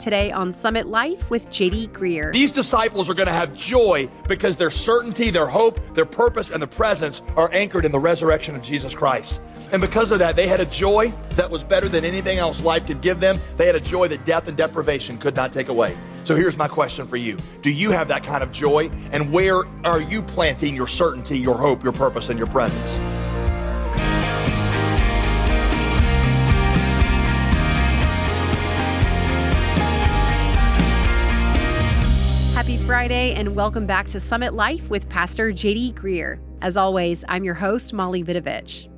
today on Summit Life with JD Greear. These disciples are going to have joy because their certainty, their hope, their purpose, and the presence are anchored in the resurrection of Jesus Christ. And because of that, they had a joy that was better than anything else life could give them. They had a joy that death and deprivation could not take away. So here's my question for you Do you have that kind of joy? And where are you planting your certainty, your hope, your purpose, and your presence? Friday and welcome back to Summit Life with Pastor JD Greear. As always, I'm your host, Molly Vidovich.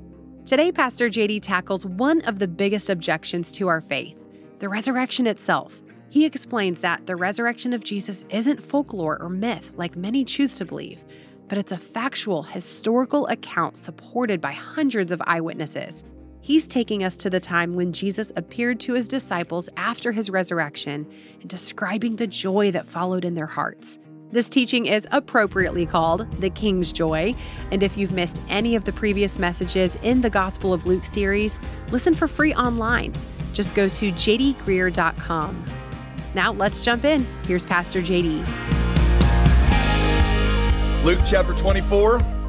Today, Pastor JD tackles one of the biggest objections to our faith the resurrection itself. He explains that the resurrection of Jesus isn't folklore or myth like many choose to believe, but it's a factual, historical account supported by hundreds of eyewitnesses. He's taking us to the time when Jesus appeared to his disciples after his resurrection and describing the joy that followed in their hearts. This teaching is appropriately called The King's Joy, and if you've missed any of the previous messages in the Gospel of Luke series, listen for free online. Just go to jdgreear.com. Now let's jump in. Here's Pastor JD. Luke chapter 24.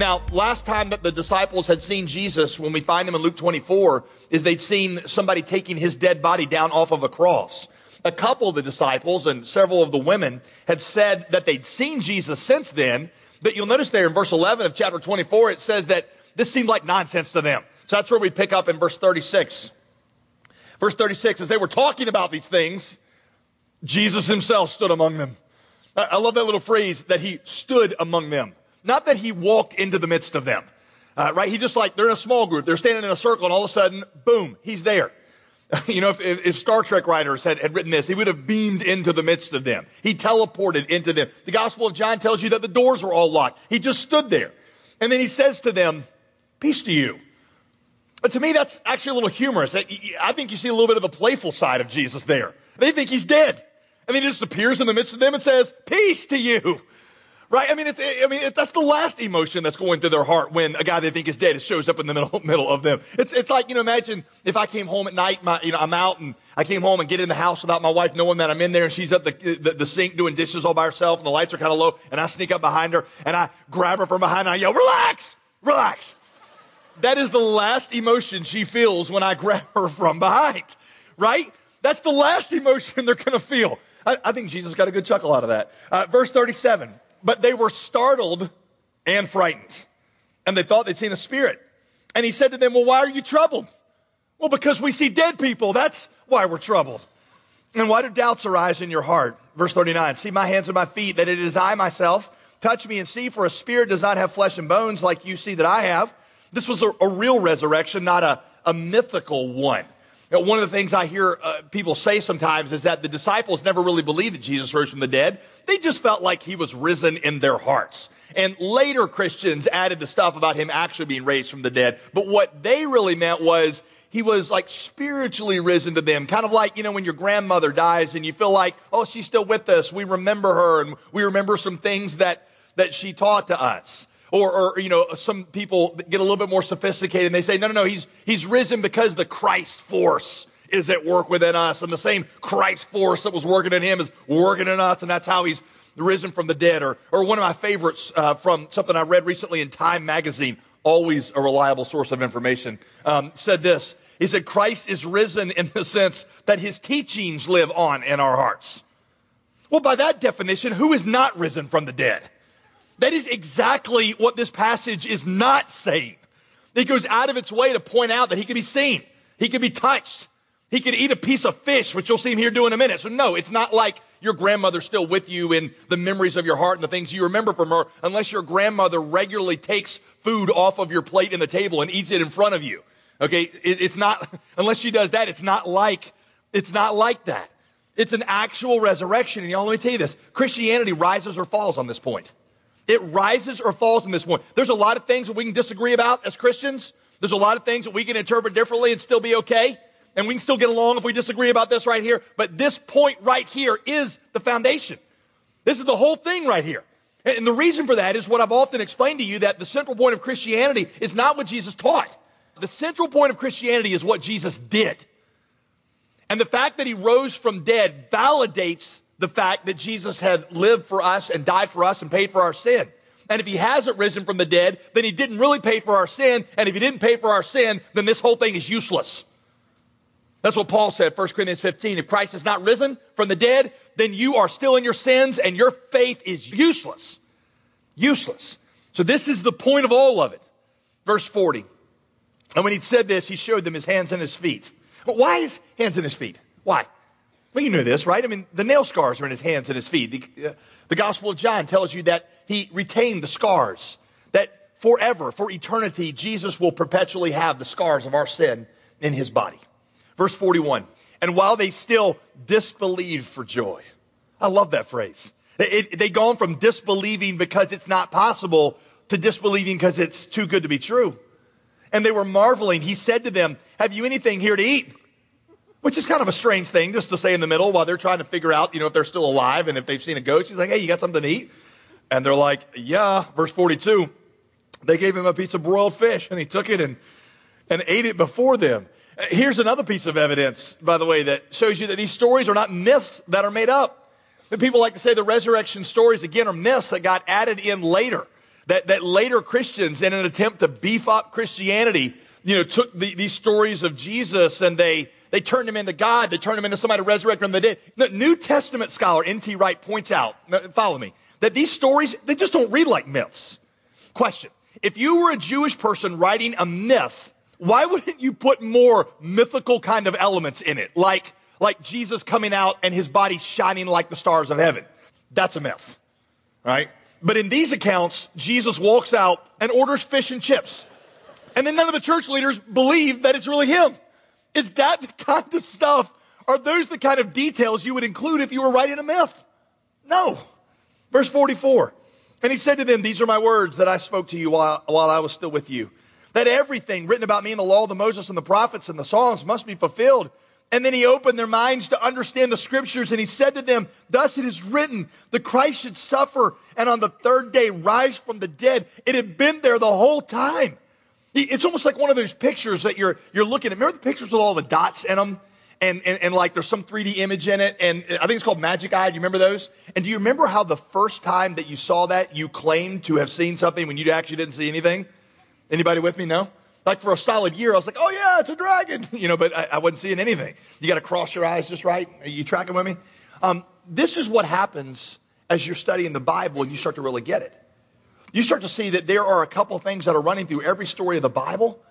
Now, last time that the disciples had seen Jesus, when we find him in Luke 24, is they'd seen somebody taking his dead body down off of a cross. A couple of the disciples and several of the women had said that they'd seen Jesus since then, but you'll notice there in verse 11 of chapter 24, it says that this seemed like nonsense to them. So that's where we pick up in verse 36. Verse 36, as they were talking about these things, Jesus himself stood among them. I love that little phrase that he stood among them. Not that he walked into the midst of them, uh, right? He just like, they're in a small group, they're standing in a circle, and all of a sudden, boom, he's there. you know, if, if, Star Trek writers had, had written this, he would have beamed into the midst of them. He teleported into them. The Gospel of John tells you that the doors were all locked. He just stood there. And then he says to them, Peace to you. But to me, that's actually a little humorous. I think you see a little bit of the playful side of Jesus there. They think he's dead. And then he just appears in the midst of them and says, Peace to you. Right? I mean, it's, I mean, it, that's the last emotion that's going through their heart when a guy they think is dead shows up in the middle, middle of them. It's, it's like, you know, imagine if I came home at night, my, you know, I'm out and I came home and get in the house without my wife knowing that I'm in there and she's at the, the, the sink doing dishes all by herself and the lights are kind of low and I sneak up behind her and I grab her from behind and I yell, relax, relax. That is the last emotion she feels when I grab her from behind, right? That's the last emotion they're going to feel. I, I, think Jesus got a good chuckle out of that. Uh, verse 37 but they were startled and frightened. And they thought they'd seen a spirit. And he said to them, Well, why are you troubled? Well, because we see dead people. That's why we're troubled. And why do doubts arise in your heart? Verse 39 See my hands and my feet, that it is I myself. Touch me and see, for a spirit does not have flesh and bones like you see that I have. This was a, a real resurrection, not a, a mythical one. One of the things I hear uh, people say sometimes is that the disciples never really believed that Jesus rose from the dead. They just felt like he was risen in their hearts. And later Christians added the stuff about him actually being raised from the dead. But what they really meant was he was like spiritually risen to them. Kind of like, you know, when your grandmother dies and you feel like, oh, she's still with us. We remember her and we remember some things that, that she taught to us. Or, or, you know, some people get a little bit more sophisticated and they say, no, no, no, he's, he's risen because the Christ force is at work within us. And the same Christ force that was working in him is working in us. And that's how he's risen from the dead. Or, or one of my favorites uh, from something I read recently in Time magazine, always a reliable source of information, um, said this. He said, Christ is risen in the sense that his teachings live on in our hearts. Well, by that definition, who is not risen from the dead? That is exactly what this passage is not saying. It goes out of its way to point out that he could be seen. He could be touched. He could eat a piece of fish, which you'll see him here do in a minute. So no, it's not like your grandmother's still with you in the memories of your heart and the things you remember from her, unless your grandmother regularly takes food off of your plate in the table and eats it in front of you. Okay. It, it's not, unless she does that, it's not like, it's not like that. It's an actual resurrection. And y'all, let me tell you this. Christianity rises or falls on this point. It rises or falls in this point. There's a lot of things that we can disagree about as Christians. There's a lot of things that we can interpret differently and still be okay. And we can still get along if we disagree about this right here. But this point right here is the foundation. This is the whole thing right here. And the reason for that is what I've often explained to you that the central point of Christianity is not what Jesus taught. The central point of Christianity is what Jesus did. And the fact that he rose from dead validates the fact that Jesus had lived for us and died for us and paid for our sin. And if he hasn't risen from the dead, then he didn't really pay for our sin. And if he didn't pay for our sin, then this whole thing is useless. That's what Paul said, 1 Corinthians 15. If Christ has not risen from the dead, then you are still in your sins and your faith is useless. Useless. So this is the point of all of it. Verse 40. And when he said this, he showed them his hands and his feet. Why his hands and his feet? Why? Well, you know this, right? I mean, the nail scars are in his hands and his feet. The, uh, the Gospel of John tells you that he retained the scars, that forever, for eternity, Jesus will perpetually have the scars of our sin in his body. Verse 41. And while they still disbelieved for joy. I love that phrase. It, it, they gone from disbelieving because it's not possible to disbelieving because it's too good to be true. And they were marveling. He said to them, Have you anything here to eat? Which is kind of a strange thing just to say in the middle while they're trying to figure out, you know, if they're still alive and if they've seen a ghost. He's like, Hey, you got something to eat? And they're like, Yeah. Verse 42. They gave him a piece of broiled fish and he took it and, and ate it before them. Here's another piece of evidence, by the way, that shows you that these stories are not myths that are made up. And people like to say the resurrection stories, again, are myths that got added in later that, that later Christians, in an attempt to beef up Christianity, you know, took the, these stories of Jesus and they, they turned him into God. They turned him into somebody to resurrect from the dead. The New Testament scholar N.T. Wright points out, follow me, that these stories, they just don't read like myths. Question. If you were a Jewish person writing a myth, why wouldn't you put more mythical kind of elements in it? Like, like Jesus coming out and his body shining like the stars of heaven. That's a myth, right? But in these accounts, Jesus walks out and orders fish and chips. And then none of the church leaders believe that it's really him. Is that the kind of stuff? Are those the kind of details you would include if you were writing a myth? No. Verse 44. And he said to them, These are my words that I spoke to you while, while I was still with you. That everything written about me in the law of the Moses and the prophets and the Psalms must be fulfilled. And then he opened their minds to understand the scriptures and he said to them, Thus it is written, the Christ should suffer and on the third day rise from the dead. It had been there the whole time. It's almost like one of those pictures that you're, you're looking at. Remember the pictures with all the dots in them? And, and, and like there's some 3D image in it. And I think it's called Magic Eye. Do you remember those? And do you remember how the first time that you saw that, you claimed to have seen something when you actually didn't see anything? Anybody with me? No? Like for a solid year, I was like, oh yeah, it's a dragon, you know, but I, I wasn't seeing anything. You got to cross your eyes just right. Are you tracking with me? Um, this is what happens as you're studying the Bible and you start to really get it. You start to see that there are a couple things that are running through every story of the Bible.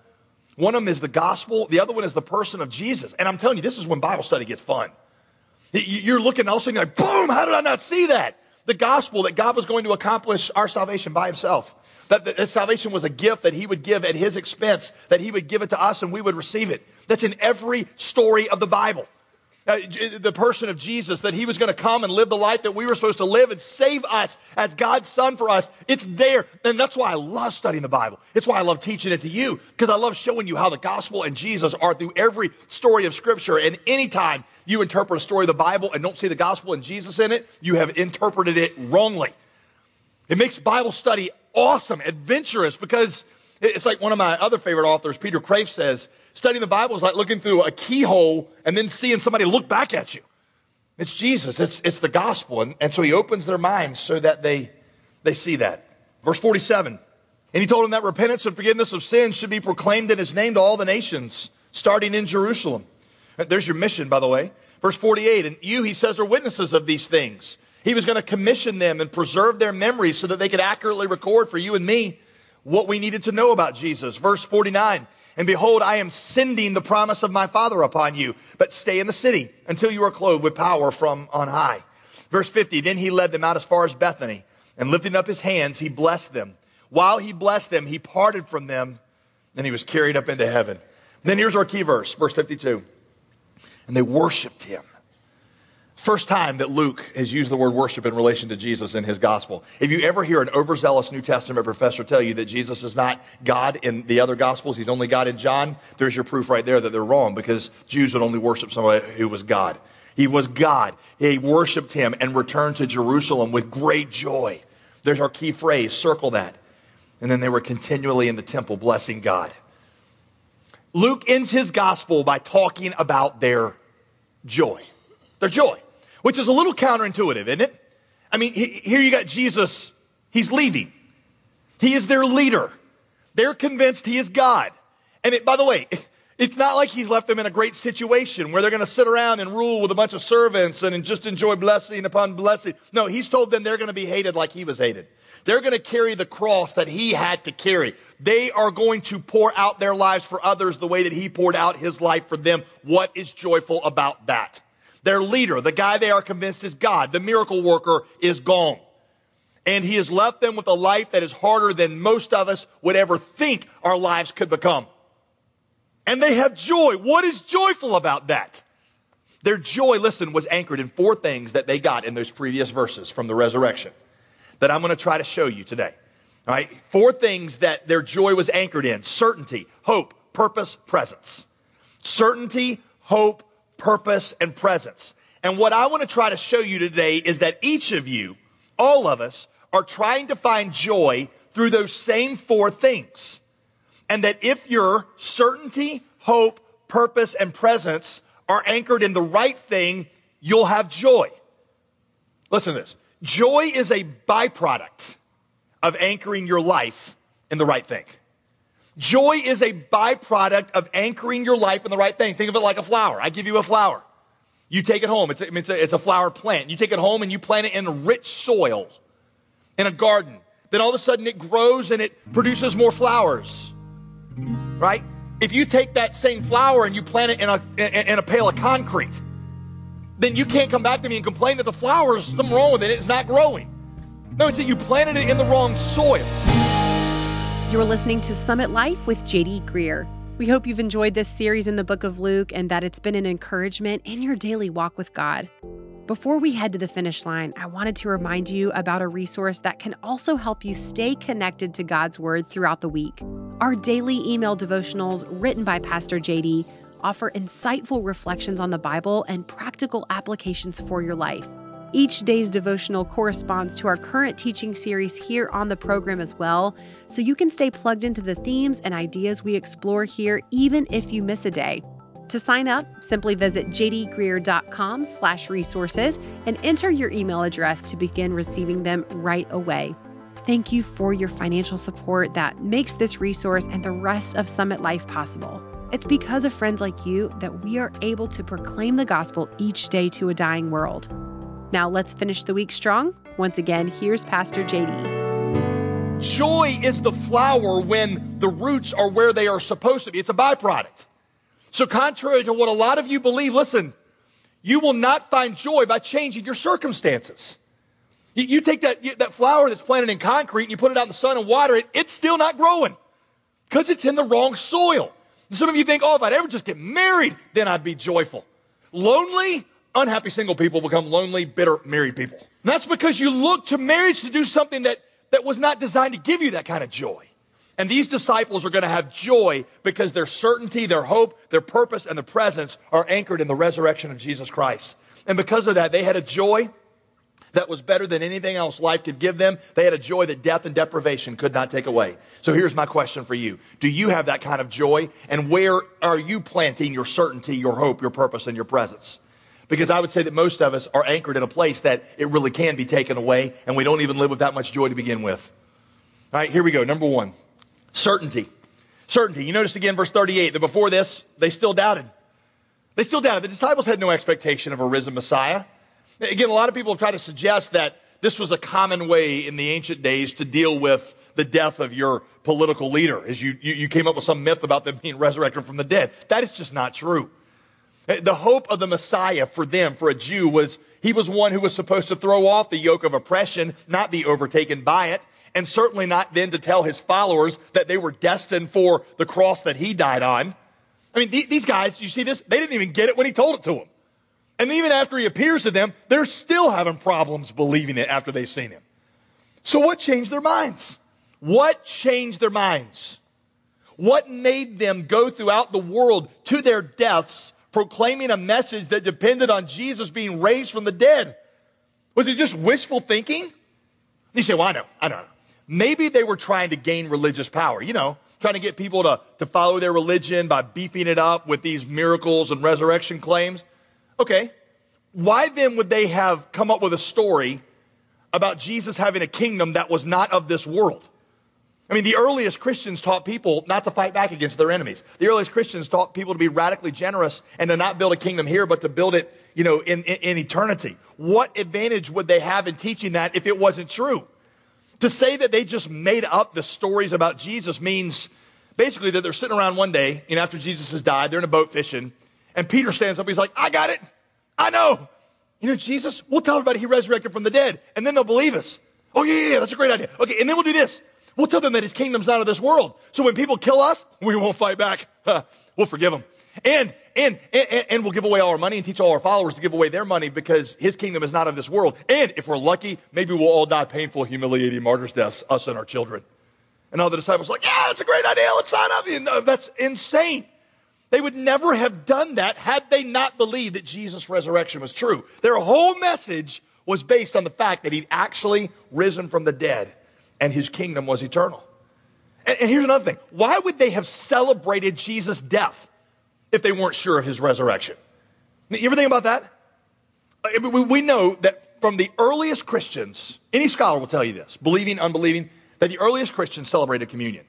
One of them is the gospel. The other one is the person of Jesus. And I'm telling you, this is when Bible study gets fun. You're looking all of a sudden, like, boom, how did I not see that? The gospel that God was going to accomplish our salvation by himself. That, that salvation was a gift that he would give at his expense, that he would give it to us and we would receive it. That's in every story of the Bible. Uh, the person of Jesus, that he was going to come and live the life that we were supposed to live and save us as God's son for us. It's there. And that's why I love studying the Bible. It's why I love teaching it to you, because I love showing you how the gospel and Jesus are through every story of scripture. And anytime you interpret a story of the Bible and don't see the gospel and Jesus in it, you have interpreted it wrongly. It makes Bible study awesome, adventurous, because it's like one of my other favorite authors, Peter Kreeft, says studying the Bible is like looking through a keyhole and then seeing somebody look back at you. It's Jesus, it's, it's the gospel. And, and so he opens their minds so that they, they see that. Verse 47 And he told them that repentance and forgiveness of sins should be proclaimed in his name to all the nations, starting in Jerusalem. There's your mission, by the way. Verse 48 And you, he says, are witnesses of these things. He was going to commission them and preserve their memories so that they could accurately record for you and me what we needed to know about Jesus. Verse 49. And behold, I am sending the promise of my Father upon you, but stay in the city until you are clothed with power from on high. Verse 50. Then he led them out as far as Bethany and lifting up his hands, he blessed them. While he blessed them, he parted from them and he was carried up into heaven. And then here's our key verse, verse 52. And they worshiped him First time that Luke has used the word worship in relation to Jesus in his gospel. If you ever hear an overzealous New Testament professor tell you that Jesus is not God in the other gospels, he's only God in John, there's your proof right there that they're wrong because Jews would only worship somebody who was God. He was God. He worshiped him and returned to Jerusalem with great joy. There's our key phrase, circle that. And then they were continually in the temple blessing God. Luke ends his gospel by talking about their joy. Their joy, which is a little counterintuitive, isn't it? I mean, here you got Jesus, he's leaving. He is their leader. They're convinced he is God. And it, by the way, it's not like he's left them in a great situation where they're going to sit around and rule with a bunch of servants and just enjoy blessing upon blessing. No, he's told them they're going to be hated like he was hated. They're going to carry the cross that he had to carry. They are going to pour out their lives for others the way that he poured out his life for them. What is joyful about that? Their leader, the guy they are convinced is God, the miracle worker, is gone. And he has left them with a life that is harder than most of us would ever think our lives could become. And they have joy. What is joyful about that? Their joy, listen, was anchored in four things that they got in those previous verses from the resurrection that I'm going to try to show you today. All right. Four things that their joy was anchored in certainty, hope, purpose, presence. Certainty, hope, purpose, and presence. And what I want to try to show you today is that each of you, all of us, are trying to find joy through those same four things. And that if your certainty, hope, purpose, and presence are anchored in the right thing, you'll have joy. Listen to this. Joy is a byproduct of anchoring your life in the right thing. Joy is a byproduct of anchoring your life in the right thing. Think of it like a flower. I give you a flower. You take it home. It's a, it's a, it's a flower plant. You take it home and you plant it in rich soil in a garden. Then all of a sudden it grows and it produces more flowers. Right? If you take that same flower and you plant it in a, in, in a pail of concrete, then you can't come back to me and complain that the flower's something wrong with it. It's not growing. No, it's that you planted it in the wrong soil. You're listening to Summit Life with JD Greear. We hope you've enjoyed this series in the book of Luke and that it's been an encouragement in your daily walk with God. Before we head to the finish line, I wanted to remind you about a resource that can also help you stay connected to God's Word throughout the week. Our daily email devotionals, written by Pastor JD, offer insightful reflections on the Bible and practical applications for your life. Each day's devotional corresponds to our current teaching series here on the program as well, so you can stay plugged into the themes and ideas we explore here even if you miss a day. To sign up, simply visit jdgreear.com slash resources and enter your email address to begin receiving them right away. Thank you for your financial support that makes this resource and the rest of Summit Life possible. It's because of friends like you that we are able to proclaim the gospel each day to a dying world. Now let's finish the week strong. Once again, here's Pastor JD. Joy is the flower when the roots are where they are supposed to be. It's a byproduct. So, contrary to what a lot of you believe, listen, you will not find joy by changing your circumstances. You, you take that, that flower that's planted in concrete and you put it out in the sun and water it, it's still not growing because it's in the wrong soil. Some of you think, oh, if I'd ever just get married, then I'd be joyful. Lonely, unhappy single people become lonely, bitter married people. And that's because you look to marriage to do something that, that was not designed to give you that kind of joy. And these disciples are going to have joy because their certainty, their hope, their purpose, and their presence are anchored in the resurrection of Jesus Christ. And because of that, they had a joy that was better than anything else life could give them. They had a joy that death and deprivation could not take away. So here's my question for you. Do you have that kind of joy? And where are you planting your certainty, your hope, your purpose, and your presence? Because I would say that most of us are anchored in a place that it really can be taken away, and we don't even live with that much joy to begin with. All right, here we go. Number one certainty. Certainty. You notice again, verse 38, that before this, they still doubted. They still doubted. The disciples had no expectation of a risen Messiah. Again, a lot of people try to suggest that this was a common way in the ancient days to deal with the death of your political leader, as you, you, you came up with some myth about them being resurrected from the dead. That is just not true. Eh, the hope of the Messiah for them, for a Jew, was he was one who was supposed to throw off the yoke of oppression, not be overtaken by it, and certainly not then to tell his followers that they were destined for the cross that he died on. I mean, these guys, you see this? They didn't even get it when he told it to them. And even after he appears to them, they're still having problems believing it after they've seen him. So, what changed their minds? What changed their minds? What made them go throughout the world to their deaths proclaiming a message that depended on Jesus being raised from the dead? Was it just wishful thinking? You say, well, I know, I don't know. Maybe they were trying to gain religious power, you know, trying to get people to, to follow their religion by beefing it up with these miracles and resurrection claims. Okay, why then would they have come up with a story about Jesus having a kingdom that was not of this world? I mean, the earliest Christians taught people not to fight back against their enemies. The earliest Christians taught people to be radically generous and to not build a kingdom here, but to build it, you know, in, in, in eternity. What advantage would they have in teaching that if it wasn't true? To say that they just made up the stories about Jesus means basically that they're sitting around one day, you know, after Jesus has died, they're in a boat fishing, and Peter stands up, he's like, I got it. I know. You know, Jesus, we'll tell everybody he resurrected from the dead, and then they'll believe us. Oh, yeah, yeah, yeah, that's a great idea. Okay, and then we'll do this. We'll tell them that his kingdom's not of this world. So when people kill us, we won't fight back. we'll forgive them. And, and, and, and we'll give away all our money and teach all our followers to give away their money because his kingdom is not of this world. And if we're lucky, maybe we'll all die painful, humiliating martyrs' deaths, us and our children. And all the disciples are like, yeah, that's a great idea. Let's sign up. That's insane. They would never have done that had they not believed that Jesus' resurrection was true. Their whole message was based on the fact that he'd actually risen from the dead and his kingdom was eternal. And, and here's another thing why would they have celebrated Jesus' death if they weren't sure of his resurrection? You ever think about that? Uh, we know that from the earliest Christians, any scholar will tell you this, believing, unbelieving, that the earliest Christians celebrated communion.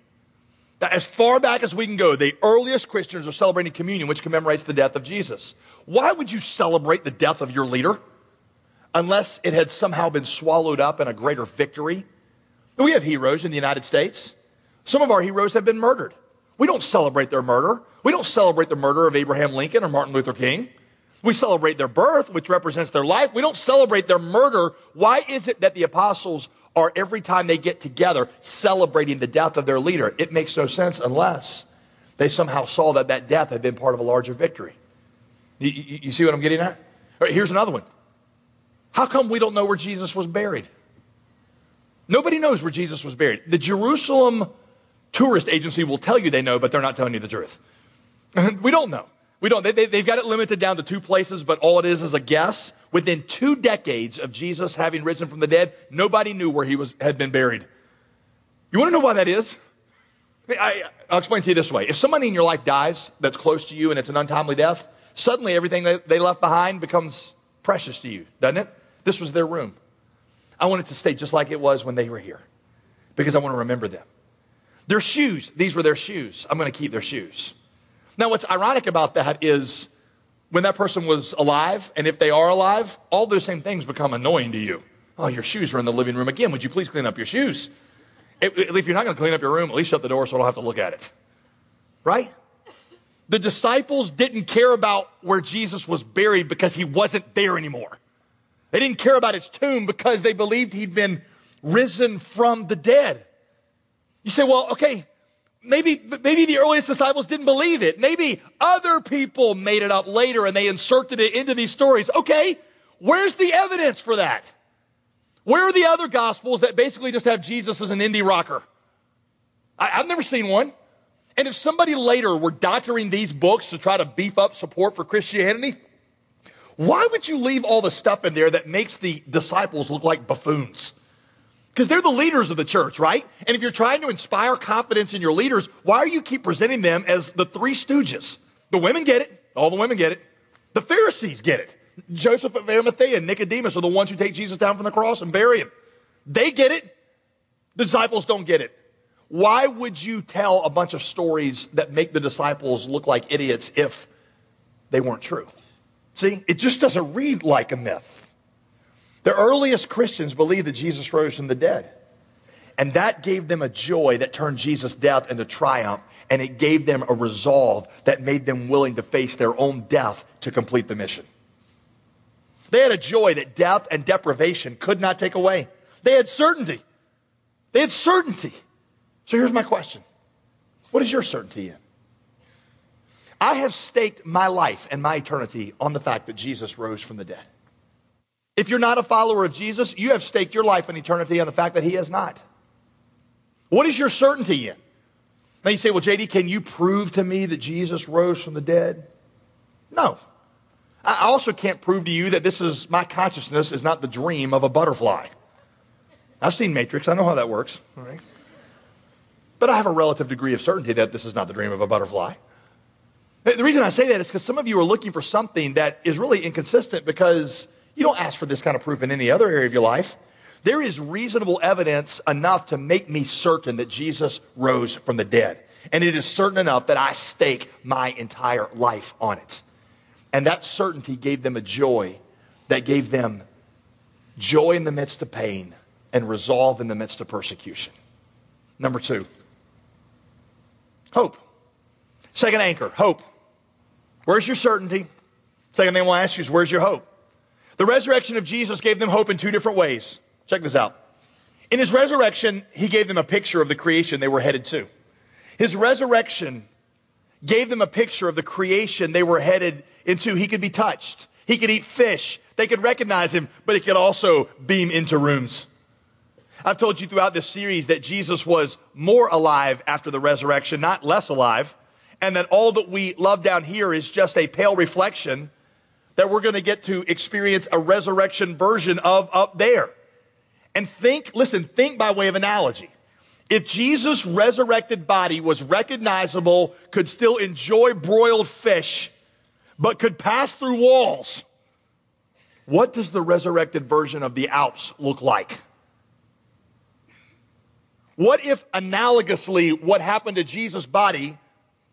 Now, as far back as we can go, the earliest Christians are celebrating communion, which commemorates the death of Jesus. Why would you celebrate the death of your leader unless it had somehow been swallowed up in a greater victory we have heroes in the United States. Some of our heroes have been murdered. We don't celebrate their murder. We don't celebrate the murder of Abraham Lincoln or Martin Luther King. We celebrate their birth, which represents their life. We don't celebrate their murder. Why is it that the apostles are every time they get together celebrating the death of their leader? It makes no sense unless they somehow saw that that death had been part of a larger victory. You, you, you see what I'm getting at? here's another one. How come we don't know where Jesus was buried? Nobody knows where Jesus was buried. The Jerusalem tourist agency will tell you they know, but they're not telling you the truth. we don't know. We don't. They, they, have got it limited down to two places, but all it is is a guess. Within two decades of Jesus having risen from the dead, nobody knew where he was, had been buried. You want to know why that is? I, will explain to you this way. If somebody in your life dies that's close to you and it's an untimely death, suddenly everything that they left behind becomes precious to you, doesn't it? This was their room. I want it to stay just like it was when they were here because I want to remember them. Their shoes, these were their shoes. I'm going to keep their shoes. Now, what's ironic about that is when that person was alive, and if they are alive, all those same things become annoying to you. Oh, your shoes are in the living room again. Would you please clean up your shoes? If you're not going to clean up your room, at least shut the door so I don't have to look at it. Right? The disciples didn't care about where Jesus was buried because he wasn't there anymore. They didn't care about his tomb because they believed he'd been risen from the dead. You say, well, okay, maybe, maybe the earliest disciples didn't believe it. Maybe other people made it up later and they inserted it into these stories. Okay, where's the evidence for that? Where are the other gospels that basically just have Jesus as an indie rocker? I, have never seen one. And if somebody later were doctoring these books to try to beef up support for Christianity, why would you leave all the stuff in there that makes the disciples look like buffoons? Because they're the leaders of the church, right? And if you're trying to inspire confidence in your leaders, why do you keep presenting them as the three stooges? The women get it. All the women get it. The Pharisees get it. Joseph of Arimathea and Nicodemus are the ones who take Jesus down from the cross and bury him. They get it. The disciples don't get it. Why would you tell a bunch of stories that make the disciples look like idiots if they weren't true? See, it just doesn't read like a myth. The earliest Christians believed that Jesus rose from the dead. And that gave them a joy that turned Jesus' death into triumph. And it gave them a resolve that made them willing to face their own death to complete the mission. They had a joy that death and deprivation could not take away. They had certainty. They had certainty. So here's my question What is your certainty in? I have staked my life and my eternity on the fact that Jesus rose from the dead. If you're not a follower of Jesus, you have staked your life and eternity on the fact that he has not. What is your certainty in? Now you say, well, JD, can you prove to me that Jesus rose from the dead? No. I also can't prove to you that this is my consciousness is not the dream of a butterfly. I've seen Matrix, I know how that works. All right. But I have a relative degree of certainty that this is not the dream of a butterfly. The reason I say that is because some of you are looking for something that is really inconsistent because you don't ask for this kind of proof in any other area of your life. There is reasonable evidence enough to make me certain that Jesus rose from the dead. And it is certain enough that I stake my entire life on it. And that certainty gave them a joy that gave them joy in the midst of pain and resolve in the midst of persecution. Number two, hope. Second anchor, hope. Where's your certainty? Second thing I want to ask you is where's your hope? The resurrection of Jesus gave them hope in two different ways. Check this out. In his resurrection, he gave them a picture of the creation they were headed to. His resurrection gave them a picture of the creation they were headed into. He could be touched. He could eat fish. They could recognize him, but he could also beam into rooms. I've told you throughout this series that Jesus was more alive after the resurrection, not less alive, and that all that we love down here is just a pale reflection that we're going to get to experience a resurrection version of up there. And think, listen, think by way of analogy. If Jesus' resurrected body was recognizable, could still enjoy broiled fish, but could pass through walls, what does the resurrected version of the Alps look like? What if analogously what happened to Jesus' body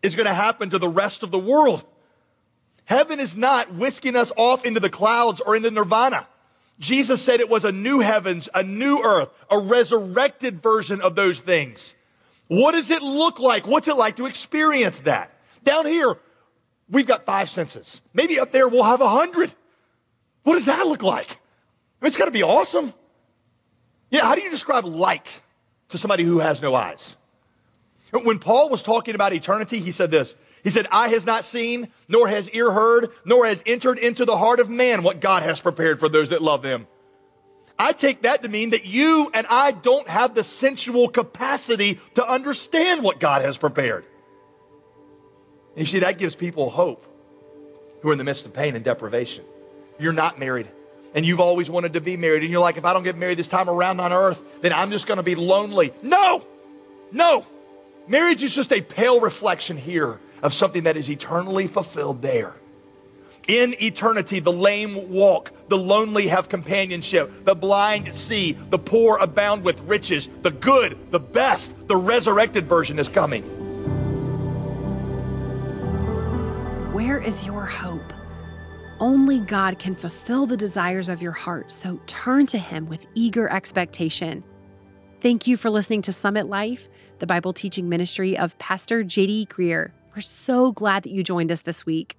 is going to happen to the rest of the world? Heaven is not whisking us off into the clouds or into nirvana. Jesus said it was a new heavens, a new earth, a resurrected version of those things. What does it look like? What's it like to experience that? Down here, we've got five senses. Maybe up there we'll have a hundred. What does that look like? I mean, it's got to be awesome. Yeah, how do you describe light to somebody who has no eyes? When Paul was talking about eternity, he said this. He said, Eye has not seen, nor has ear heard, nor has entered into the heart of man what God has prepared for those that love him. I take that to mean that you and I don't have the sensual capacity to understand what God has prepared. And you see, that gives people hope who are in the midst of pain and deprivation. You're not married, and you've always wanted to be married, and you're like, if I don't get married this time around on earth, then I'm just going to be lonely. No, no. Marriage is just a pale reflection here of something that is eternally fulfilled there. In eternity, the lame walk, the lonely have companionship, the blind see, the poor abound with riches, the good, the best, the resurrected version is coming. Where is your hope? Only God can fulfill the desires of your heart, so turn to Him with eager expectation. Thank you for listening to Summit Life, the Bible teaching ministry of Pastor JD Greear. We're so glad that you joined us this week.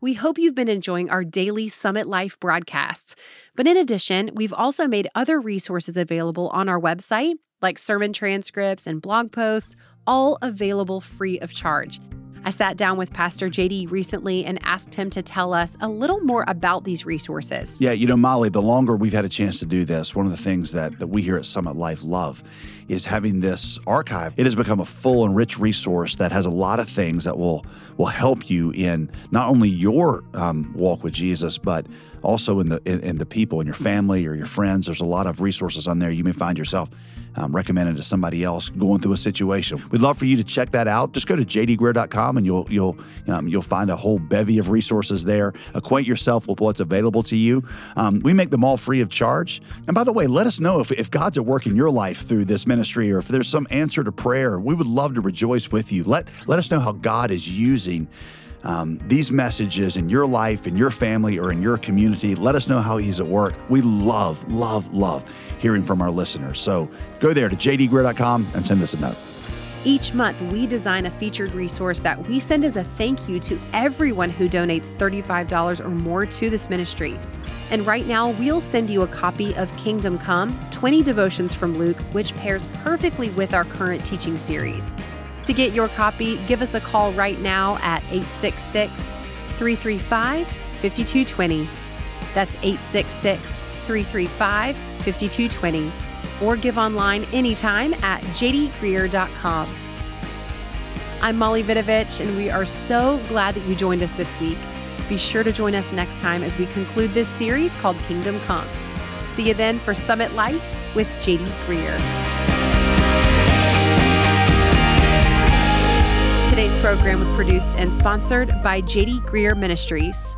We hope you've been enjoying our daily Summit Life broadcasts. But in addition, we've also made other resources available on our website, like sermon transcripts and blog posts, all available free of charge. I sat down with Pastor JD recently and asked him to tell us a little more about these resources. Yeah, you know, Molly, the longer we've had a chance to do this, one of the things that, that we here at Summit Life love is having this archive. It has become a full and rich resource that has a lot of things that will will help you in not only your um, walk with Jesus, but also in the in, in, the people in your family or your friends. There's a lot of resources on there. You may find yourself um, recommended to somebody else going through a situation. We'd love for you to check that out. Just go to jdgreear.com and you'll you'll um, you'll find a whole bevy of resources there. Acquaint yourself with what's available to you. Um, we make them all free of charge. And by the way, let us know if, if God's at work in your life through this ministry or if there's some answer to prayer. We would love to rejoice with you. Let let us know how God is using um, these messages in your life, in your family, or in your community. Let us know how He's at work. We love, love, love hearing from our listeners. So go there to jdgreear.com and send us a note. Each month, we design a featured resource that we send as a thank you to everyone who donates $35 or more to this ministry. And right now, we'll send you a copy of Kingdom Come 20 Devotions from Luke, which pairs perfectly with our current teaching series. To get your copy, give us a call right now at 866 335 5220. That's 866 335 5220. Or give online anytime at jdgreear.com. I'm Molly Vidovich, and we are so glad that you joined us this week. Be sure to join us next time as we conclude this series called Kingdom Come. See you then for Summit Life with JD Greear. Today's program was produced and sponsored by JD Greear Ministries.